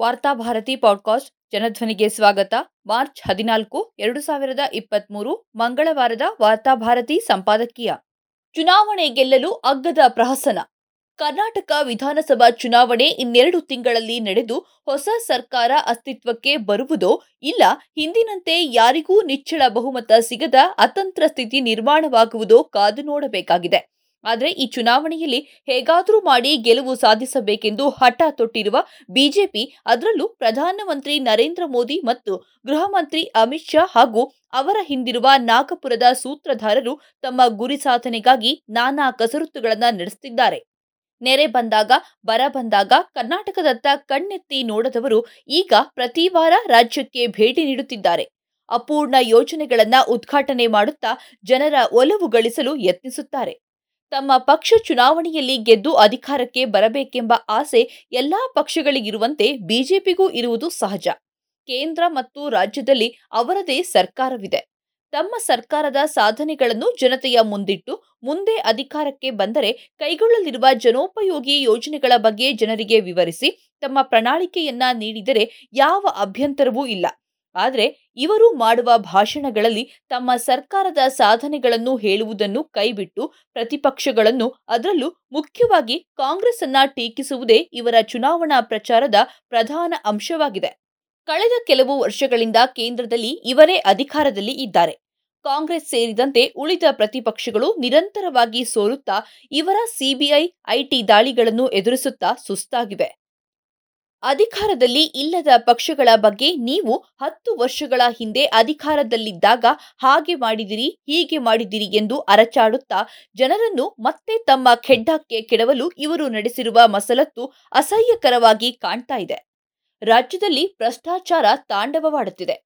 Varthabharati podcast ಜನಧ್ವನಿಗೆ ಸ್ವಾಗತ. March ಹದಿನಾಲ್ಕು, ಎರಡು ಸಾವಿರದ ಇಪ್ಪತ್ಮೂರು, ಮಂಗಳವಾರದ ವಾರ್ತಾಭಾರತಿ ಸಂಪಾದಕೀಯ. ಚುನಾವಣೆ ಗೆಲ್ಲಲು ಅಗ್ಗದ ಪ್ರಹಸನ. ಕರ್ನಾಟಕ ವಿಧಾನಸಭಾ ಚುನಾವಣೆ ಇನ್ನೆರಡು ತಿಂಗಳಲ್ಲಿ ನಡೆದು ಹೊಸ ಸರ್ಕಾರ ಅಸ್ತಿತ್ವಕ್ಕೆ ಬರುವುದೋ ಇಲ್ಲ, ಹಿಂದಿನಂತೆ ಯಾರಿಗೂ ನಿಚ್ಚಳ ಬಹುಮತ ಸಿಗದ ಅತಂತ್ರ ಸ್ಥಿತಿ ನಿರ್ಮಾಣವಾಗುವುದೋ ಕಾದು ನೋಡಬೇಕಾಗಿದೆ. ಆದರೆ ಈ ಚುನಾವಣೆಯಲ್ಲಿ ಹೇಗಾದರೂ ಮಾಡಿ ಗೆಲುವು ಸಾಧಿಸಬೇಕೆಂದು ಹಠ ತೊಟ್ಟಿರುವ ಬಿಜೆಪಿ, ಅದರಲ್ಲೂ ಪ್ರಧಾನಮಂತ್ರಿ ನರೇಂದ್ರ ಮೋದಿ ಮತ್ತು ಗೃಹ ಮಂತ್ರಿ ಅಮಿತ್ ಶಾ ಹಾಗೂ ಅವರ ಹಿಂದಿರುವ ನಾಗಪುರದ ಸೂತ್ರಧಾರರು ತಮ್ಮ ಗುರಿ ಸಾಧನೆಗಾಗಿ ನಾನಾ ಕಸರತ್ತುಗಳನ್ನು ನಡೆಸುತ್ತಿದ್ದಾರೆ ನೆರೆ ಬಂದಾಗ, ಬರ ಬಂದಾಗ ಕರ್ನಾಟಕದತ್ತ ಕಣ್ಣೆತ್ತಿ ನೋಡದವರು ಈಗ ಪ್ರತಿ ವಾರ ರಾಜ್ಯಕ್ಕೆ ಭೇಟಿ ನೀಡುತ್ತಿದ್ದಾರೆ. ಅಪೂರ್ಣ ಯೋಜನೆಗಳನ್ನು ಉದ್ಘಾಟನೆ ಮಾಡುತ್ತಾ ಜನರ ಒಲವು ಗಳಿಸಲು ಯತ್ನಿಸುತ್ತಾರೆ. ತಮ್ಮ ಪಕ್ಷ ಚುನಾವಣೆಯಲ್ಲಿ ಗೆದ್ದು ಅಧಿಕಾರಕ್ಕೆ ಬರಬೇಕೆಂಬ ಆಸೆ ಎಲ್ಲಾ ಪಕ್ಷಗಳಿಗಿರುವಂತೆ ಬಿಜೆಪಿಗೂ ಇರುವುದು ಸಹಜ. ಕೇಂದ್ರ ಮತ್ತು ರಾಜ್ಯದಲ್ಲಿ ಅವರದೇ ಸರ್ಕಾರವಿದೆ. ತಮ್ಮ ಸರ್ಕಾರದ ಸಾಧನೆಗಳನ್ನು ಜನತೆಯ ಮುಂದಿಟ್ಟು, ಮುಂದೆ ಅಧಿಕಾರಕ್ಕೆ ಬಂದರೆ ಕೈಗೊಳ್ಳಲಿರುವ ಜನೋಪಯೋಗಿ ಯೋಜನೆಗಳ ಬಗ್ಗೆ ಜನರಿಗೆ ವಿವರಿಸಿ, ತಮ್ಮ ಪ್ರಣಾಳಿಕೆಯನ್ನ ನೀಡಿದರೆ ಯಾವ ಅಭ್ಯಂತರವೂ ಇಲ್ಲ. ಆದರೆ ಇವರು ಮಾಡುವ ಭಾಷಣಗಳಲ್ಲಿ ತಮ್ಮ ಸರ್ಕಾರದ ಸಾಧನೆಗಳನ್ನು ಹೇಳುವುದನ್ನು ಕೈಬಿಟ್ಟು ಪ್ರತಿಪಕ್ಷಗಳನ್ನು ಅದರಲ್ಲೂ ಮುಖ್ಯವಾಗಿ ಕಾಂಗ್ರೆಸ್ ಅನ್ನ ಟೀಕಿಸುವುದೇ ಇವರ ಚುನಾವಣಾ ಪ್ರಚಾರದ ಪ್ರಧಾನ ಅಂಶವಾಗಿದೆ. ಕಳೆದ ಕೆಲವು ವರ್ಷಗಳಿಂದ ಕೇಂದ್ರದಲ್ಲಿ ಇವರೇ ಅಧಿಕಾರದಲ್ಲಿ ಇದ್ದಾರೆ. ಕಾಂಗ್ರೆಸ್ ಸೇರಿದಂತೆ ಉಳಿದ ಪ್ರತಿಪಕ್ಷಗಳು ನಿರಂತರವಾಗಿ ಸೋಲುತ್ತಾ ಇವರ ಸಿಬಿಐ ಐಟಿ ದಾಳಿಗಳನ್ನು ಎದುರಿಸುತ್ತಾ ಸುಸ್ತಾಗಿವೆ. ಅಧಿಕಾರದಲ್ಲಿ ಇಲ್ಲದ ಪಕ್ಷಗಳ ಬಗ್ಗೆ ನೀವು ಹತ್ತು ವರ್ಷಗಳ ಹಿಂದೆ ಅಧಿಕಾರದಲ್ಲಿದ್ದಾಗ ಹಾಗೆ ಮಾಡಿದಿರಿ, ಹೀಗೆ ಮಾಡಿದಿರಿ ಎಂದು ಅರಚಾಡುತ್ತಾ ಜನರನ್ನು ಮತ್ತೆ ತಮ್ಮ ಖೆಡ್ಡಕ್ಕೆ ಕೆಡವಲು ಇವರು ನಡೆಸಿರುವ ಮಸಲತ್ತು ಅಸಹ್ಯಕರವಾಗಿ ಕಾಣ್ತಾ ಇದೆ. ರಾಜ್ಯದಲ್ಲಿ ಭ್ರಷ್ಟಾಚಾರ ತಾಂಡವವಾಡುತ್ತಿದೆ.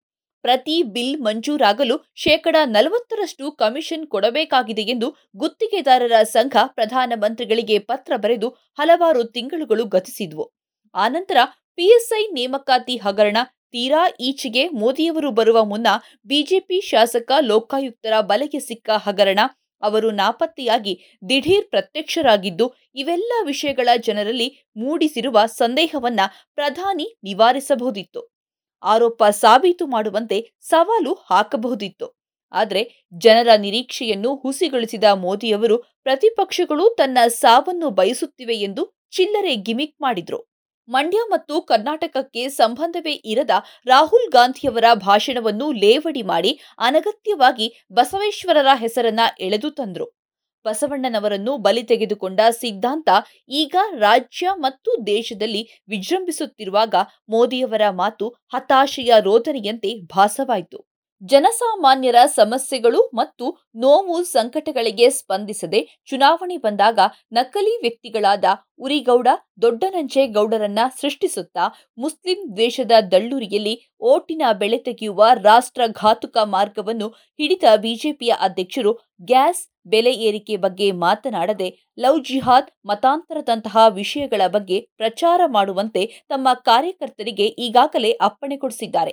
ಪ್ರತಿ ಬಿಲ್ ಮಂಜೂರಾಗಲು ಶೇಕಡ ನಲವತ್ತರಷ್ಟು ಕಮಿಷನ್ ಕೊಡಬೇಕಾಗಿದೆ ಎಂದು ಗುತ್ತಿಗೆದಾರರ ಸಂಘ ಪ್ರಧಾನಮಂತ್ರಿಗಳಿಗೆ ಪತ್ರ ಬರೆದು ಹಲವಾರು ತಿಂಗಳುಗಳು ಗತಿಸಿದ್ವು. ಆನಂತರ ಪಿಎಸ್ಐ ನೇಮಕಾತಿ ಹಗರಣ ತೀರಾ ಈಚೆಗೆ ಮೋದಿಯವರು ಬರುವ ಮುನ್ನ ಬಿಜೆಪಿ ಶಾಸಕ ಲೋಕಾಯುಕ್ತರ ಬಲೆಗೆ ಸಿಕ್ಕ ಹಗರಣ, ಅವರು ನಾಪತ್ತೆಯಾಗಿ ದಿಢೀರ್ ಪ್ರತ್ಯಕ್ಷರಾಗಿದ್ದು, ಇವೆಲ್ಲ ವಿಷಯಗಳ ಜನರಲ್ಲಿ ಮೂಡಿಸಿರುವ ಸಂದೇಹವನ್ನ ಪ್ರಧಾನಿ ನಿವಾರಿಸಬಹುದಿತ್ತು. ಆರೋಪ ಸಾಬೀತು ಮಾಡುವಂತೆ ಸವಾಲು ಹಾಕಬಹುದಿತ್ತು. ಆದರೆ ಜನರ ನಿರೀಕ್ಷೆಯನ್ನು ಹುಸಿಗೊಳಿಸಿದ ಮೋದಿಯವರು ಪ್ರತಿಪಕ್ಷಗಳು ತನ್ನ ಸಾವನ್ನು ಬಯಸುತ್ತಿವೆ ಎಂದು ಚಿಲ್ಲರೆ ಗಿಮಿಕ್ ಮಾಡಿದ್ರು. ಮಂಡ್ಯ ಮತ್ತು ಕರ್ನಾಟಕಕ್ಕೆ ಸಂಬಂಧವೇ ಇರದ ರಾಹುಲ್ ಗಾಂಧಿಯವರ ಭಾಷಣವನ್ನು ಲೇವಡಿ ಮಾಡಿ ಅನಗತ್ಯವಾಗಿ ಬಸವೇಶ್ವರರ ಹೆಸರನ್ನ ಎಳೆದು ತಂದ್ರು. ಬಸವಣ್ಣನವರನ್ನು ಬಲಿ ತೆಗೆದುಕೊಂಡ ಸಿದ್ಧಾಂತ ಈಗ ರಾಜ್ಯ ಮತ್ತು ದೇಶದಲ್ಲಿ ವಿಜೃಂಭಿಸುತ್ತಿರುವಾಗ ಮೋದಿಯವರ ಮಾತು ಹತಾಶೆಯ ರೋದನೆಯಂತೆ ಭಾಸವಾಯಿತು. ಜನಸಾಮಾನ್ಯರ ಸಮಸ್ಯೆಗಳು ಮತ್ತು ನೋವು ಸಂಕಟಗಳಿಗೆ ಸ್ಪಂದಿಸದೆ ಚುನಾವಣೆ ಬಂದಾಗ ನಕಲಿ ವ್ಯಕ್ತಿಗಳಾದ ಉರಿಗೌಡ ದೊಡ್ಡನಂಜೇಗೌಡರನ್ನ ಸೃಷ್ಟಿಸುತ್ತಾ ಮುಸ್ಲಿಂ ದ್ವೇಷದ ದಳ್ಳುರಿಯಲ್ಲಿ ಓಟಿನ ಬೆಳೆ ತೆಗೆಯುವ ರಾಷ್ಟ್ರಘಾತುಕ ಮಾರ್ಗವನ್ನು ಹಿಡಿದ ಬಿಜೆಪಿಯ ಅಧ್ಯಕ್ಷರು ಗ್ಯಾಸ್ ಬೆಲೆ ಏರಿಕೆ ಬಗ್ಗೆ ಮಾತನಾಡದೆ ಲವ್ ಜಿಹಾದ್, ಮತಾಂತರದಂತಹ ವಿಷಯಗಳ ಬಗ್ಗೆ ಪ್ರಚಾರ ಮಾಡುವಂತೆ ತಮ್ಮ ಕಾರ್ಯಕರ್ತರಿಗೆ ಈಗಾಗಲೇ ಅಪ್ಪಣೆ ಕೊಡಿಸಿದ್ದಾರೆ.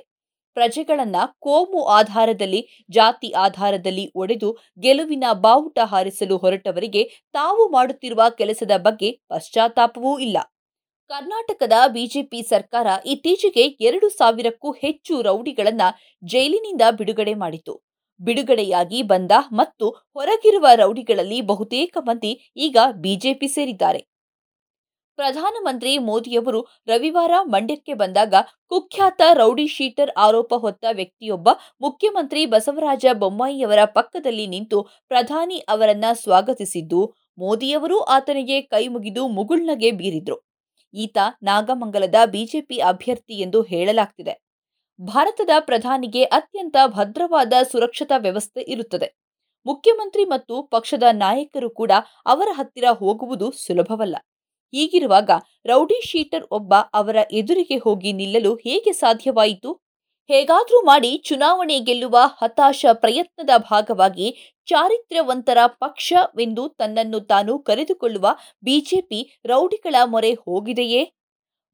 ಪ್ರಜೆಗಳನ್ನ ಕೋಮು ಆಧಾರದಲ್ಲಿ, ಜಾತಿ ಆಧಾರದಲ್ಲಿ ಒಡೆದು ಗೆಲುವಿನ ಬಾವುಟ ಹಾರಿಸಲು ಹೊರಟವರಿಗೆ ತಾವು ಮಾಡುತ್ತಿರುವ ಕೆಲಸದ ಬಗ್ಗೆ ಪಶ್ಚಾತ್ತಾಪವೂ ಇಲ್ಲ. ಕರ್ನಾಟಕದ ಬಿಜೆಪಿ ಸರ್ಕಾರ ಇತ್ತೀಚೆಗೆ ಎರಡು ಸಾವಿರಕ್ಕೂ ಹೆಚ್ಚು ರೌಡಿಗಳನ್ನ ಜೈಲಿನಿಂದ ಬಿಡುಗಡೆ ಮಾಡಿತು ಬಿಡುಗಡೆಯಾಗಿ ಬಂದ ಮತ್ತು ಹೊರಗಿರುವ ರೌಡಿಗಳಲ್ಲಿ ಬಹುತೇಕ ಮಂದಿ ಈಗ ಬಿಜೆಪಿ ಸೇರಿದ್ದಾರೆ. ಪ್ರಧಾನಮಂತ್ರಿ ಮೋದಿಯವರು ರವಿವಾರ ಮಂಡ್ಯಕ್ಕೆ ಬಂದಾಗ ಕುಖ್ಯಾತ ರೌಡಿ ಶೀಟರ್ ಆರೋಪ ಹೊತ್ತ ವ್ಯಕ್ತಿಯೊಬ್ಬ ಮುಖ್ಯಮಂತ್ರಿ ಬಸವರಾಜ ಬೊಮ್ಮಾಯಿಯವರ ಪಕ್ಕದಲ್ಲಿ ನಿಂತು ಪ್ರಧಾನಿ ಅವರನ್ನ ಸ್ವಾಗತಿಸಿದ್ದು, ಮೋದಿಯವರು ಆತನಿಗೆ ಕೈ ಮುಗಿದು ಮುಗುಳ್ನಗೆ ಬೀರಿದ್ರು. ಈತ ನಾಗಮಂಗಲದ ಬಿಜೆಪಿ ಅಭ್ಯರ್ಥಿ ಎಂದು ಹೇಳಲಾಗ್ತಿದೆ. ಭಾರತದ ಪ್ರಧಾನಿಗೆ ಅತ್ಯಂತ ಭದ್ರವಾದ ಸುರಕ್ಷತಾ ವ್ಯವಸ್ಥೆ ಇರುತ್ತದೆ. ಮುಖ್ಯಮಂತ್ರಿ ಮತ್ತು ಪಕ್ಷದ ನಾಯಕರು ಕೂಡ ಅವರ ಹತ್ತಿರ ಹೋಗುವುದು ಸುಲಭವಲ್ಲ. ಹೀಗಿರುವಾಗ ರೌಡಿ ಶೀಟರ್ ಒಬ್ಬ ಅವರ ಎದುರಿಗೆ ಹೋಗಿ ನಿಲ್ಲಲು ಹೇಗೆ ಸಾಧ್ಯವಾಯಿತು? ಹೇಗಾದರೂ ಮಾಡಿ ಚುನಾವಣೆ ಗೆಲ್ಲುವ ಹತಾಶ ಪ್ರಯತ್ನದ ಭಾಗವಾಗಿ ಚಾರಿತ್ರ್ಯವಂತರ ಪಕ್ಷವೆಂದು ತನ್ನನ್ನು ತಾನು ಕರೆದುಕೊಳ್ಳುವ ಬಿಜೆಪಿ ರೌಡಿಗಳ ಮೊರೆ ಹೋಗಿದೆಯೇ?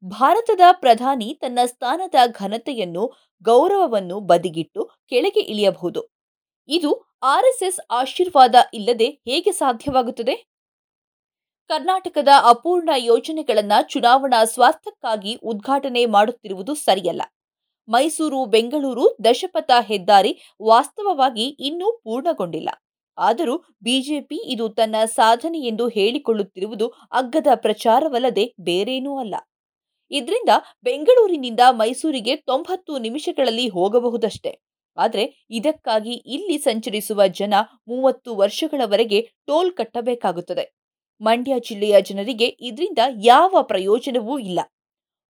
ಭಾರತದ ಪ್ರಧಾನಿ ತನ್ನ ಸ್ಥಾನದ ಘನತೆಯನ್ನು, ಗೌರವವನ್ನು ಬದಿಗಿಟ್ಟು ಕೆಳಗೆ ಇಳಿಯಬಹುದು. ಇದು ಆರ್ಎಸ್ಎಸ್ ಆಶೀರ್ವಾದ ಇಲ್ಲದೆ ಹೇಗೆ ಸಾಧ್ಯವಾಗುತ್ತದೆ? ಕರ್ನಾಟಕದ ಅಪೂರ್ಣ ಯೋಜನೆಗಳನ್ನು ಚುನಾವಣಾ ಸ್ವಾರ್ಥಕ್ಕಾಗಿ ಉದ್ಘಾಟನೆ ಮಾಡುತ್ತಿರುವುದು ಸರಿಯಲ್ಲ. ಮೈಸೂರು, ಬೆಂಗಳೂರು ದಶಪಥ ಹೆದ್ದಾರಿ ವಾಸ್ತವವಾಗಿ ಇನ್ನೂ ಪೂರ್ಣಗೊಂಡಿಲ್ಲ. ಆದರೂ ಬಿಜೆಪಿ ಇದು ತನ್ನ ಸಾಧನೆ ಎಂದು ಹೇಳಿಕೊಳ್ಳುತ್ತಿರುವುದು ಅಗ್ಗದ ಪ್ರಚಾರವಲ್ಲದೆ ಬೇರೇನೂ ಅಲ್ಲ. ಇದರಿಂದ ಬೆಂಗಳೂರಿನಿಂದ ಮೈಸೂರಿಗೆ ತೊಂಬತ್ತು ನಿಮಿಷಗಳಲ್ಲಿ ಹೋಗಬಹುದಷ್ಟೇ. ಆದರೆ ಇದಕ್ಕಾಗಿ ಇಲ್ಲಿ ಸಂಚರಿಸುವ ಜನ ಮೂವತ್ತು ವರ್ಷಗಳವರೆಗೆ ಟೋಲ್ ಕಟ್ಟಬೇಕಾಗುತ್ತದೆ. ಮಂಡ್ಯ ಜಿಲ್ಲೆಯ ಜನರಿಗೆ ಇದರಿಂದ ಯಾವ ಪ್ರಯೋಜನವೂ ಇಲ್ಲ.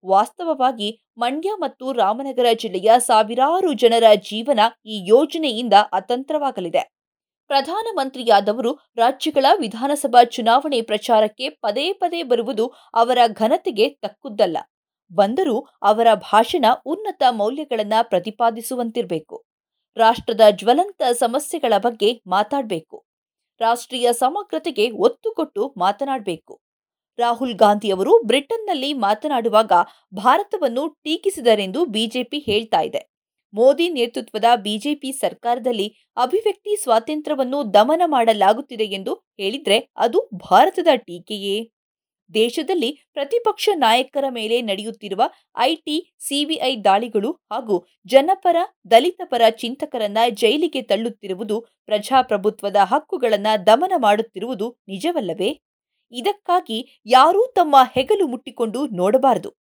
ವಾಸ್ತವವಾಗಿ ಮಂಡ್ಯ ಮತ್ತು ರಾಮನಗರ ಜಿಲ್ಲೆಯ ಸಾವಿರಾರು ಜನರ ಜೀವನ ಈ ಯೋಜನೆಯಿಂದ ಅತಂತ್ರವಾಗಲಿದೆ. ಪ್ರಧಾನಮಂತ್ರಿಯಾದವರು ರಾಜ್ಯಗಳ ವಿಧಾನಸಭಾ ಚುನಾವಣೆ ಪ್ರಚಾರಕ್ಕೆ ಪದೇ ಪದೇ ಬರುವುದು ಅವರ ಘನತೆಗೆ ತಕ್ಕುದ್ದಲ್ಲ ಬಂದರೂ ಅವರ ಭಾಷಣ ಉನ್ನತ ಮೌಲ್ಯಗಳನ್ನು ಪ್ರತಿಪಾದಿಸುವಂತಿರಬೇಕು. ರಾಷ್ಟ್ರದ ಜ್ವಲಂತ ಸಮಸ್ಯೆಗಳ ಬಗ್ಗೆ ಮಾತಾಡಬೇಕು. ರಾಷ್ಟ್ರೀಯ ಸಮಗ್ರತೆಗೆ ಒತ್ತು ಕೊಟ್ಟು ಮಾತನಾಡಬೇಕು. ರಾಹುಲ್ ಗಾಂಧಿ ಅವರು ಬ್ರಿಟನ್ನಲ್ಲಿ ಮಾತನಾಡುವಾಗ ಭಾರತವನ್ನು ಟೀಕಿಸಿದರೆಂದು ಬಿಜೆಪಿ ಹೇಳ್ತಾ ಇದೆ. ಮೋದಿ ನೇತೃತ್ವದ ಬಿಜೆಪಿ ಸರ್ಕಾರದಲ್ಲಿ ಅಭಿವ್ಯಕ್ತಿ ಸ್ವಾತಂತ್ರ್ಯವನ್ನು ದಮನ ಮಾಡಲಾಗುತ್ತಿದೆ ಎಂದು ಹೇಳಿದ್ರೆ ಅದು ಭಾರತದ ಟೀಕೆಯೇ? ದೇಶದಲ್ಲಿ ಪ್ರತಿಪಕ್ಷ ನಾಯಕರ ಮೇಲೆ ನಡೆಯುತ್ತಿರುವ ಐಟಿ, ಸಿಬಿಐ ದಾಳಿಗಳು ಹಾಗೂ ಜನಪರ ದಲಿತ ಪರ ಚಿಂತಕರನ್ನ ಜೈಲಿಗೆ ತಳ್ಳುತ್ತಿರುವುದು ಪ್ರಜಾಪ್ರಭುತ್ವದ ಹಕ್ಕುಗಳನ್ನು ದಮನ ಮಾಡುತ್ತಿರುವುದು ನಿಜವಲ್ಲವೇ? ಇದಕ್ಕಾಗಿ ಯಾರೂ ತಮ್ಮ ಹೆಗಲು ಮುಟ್ಟಿಕೊಂಡು ನೋಡಬಾರದು.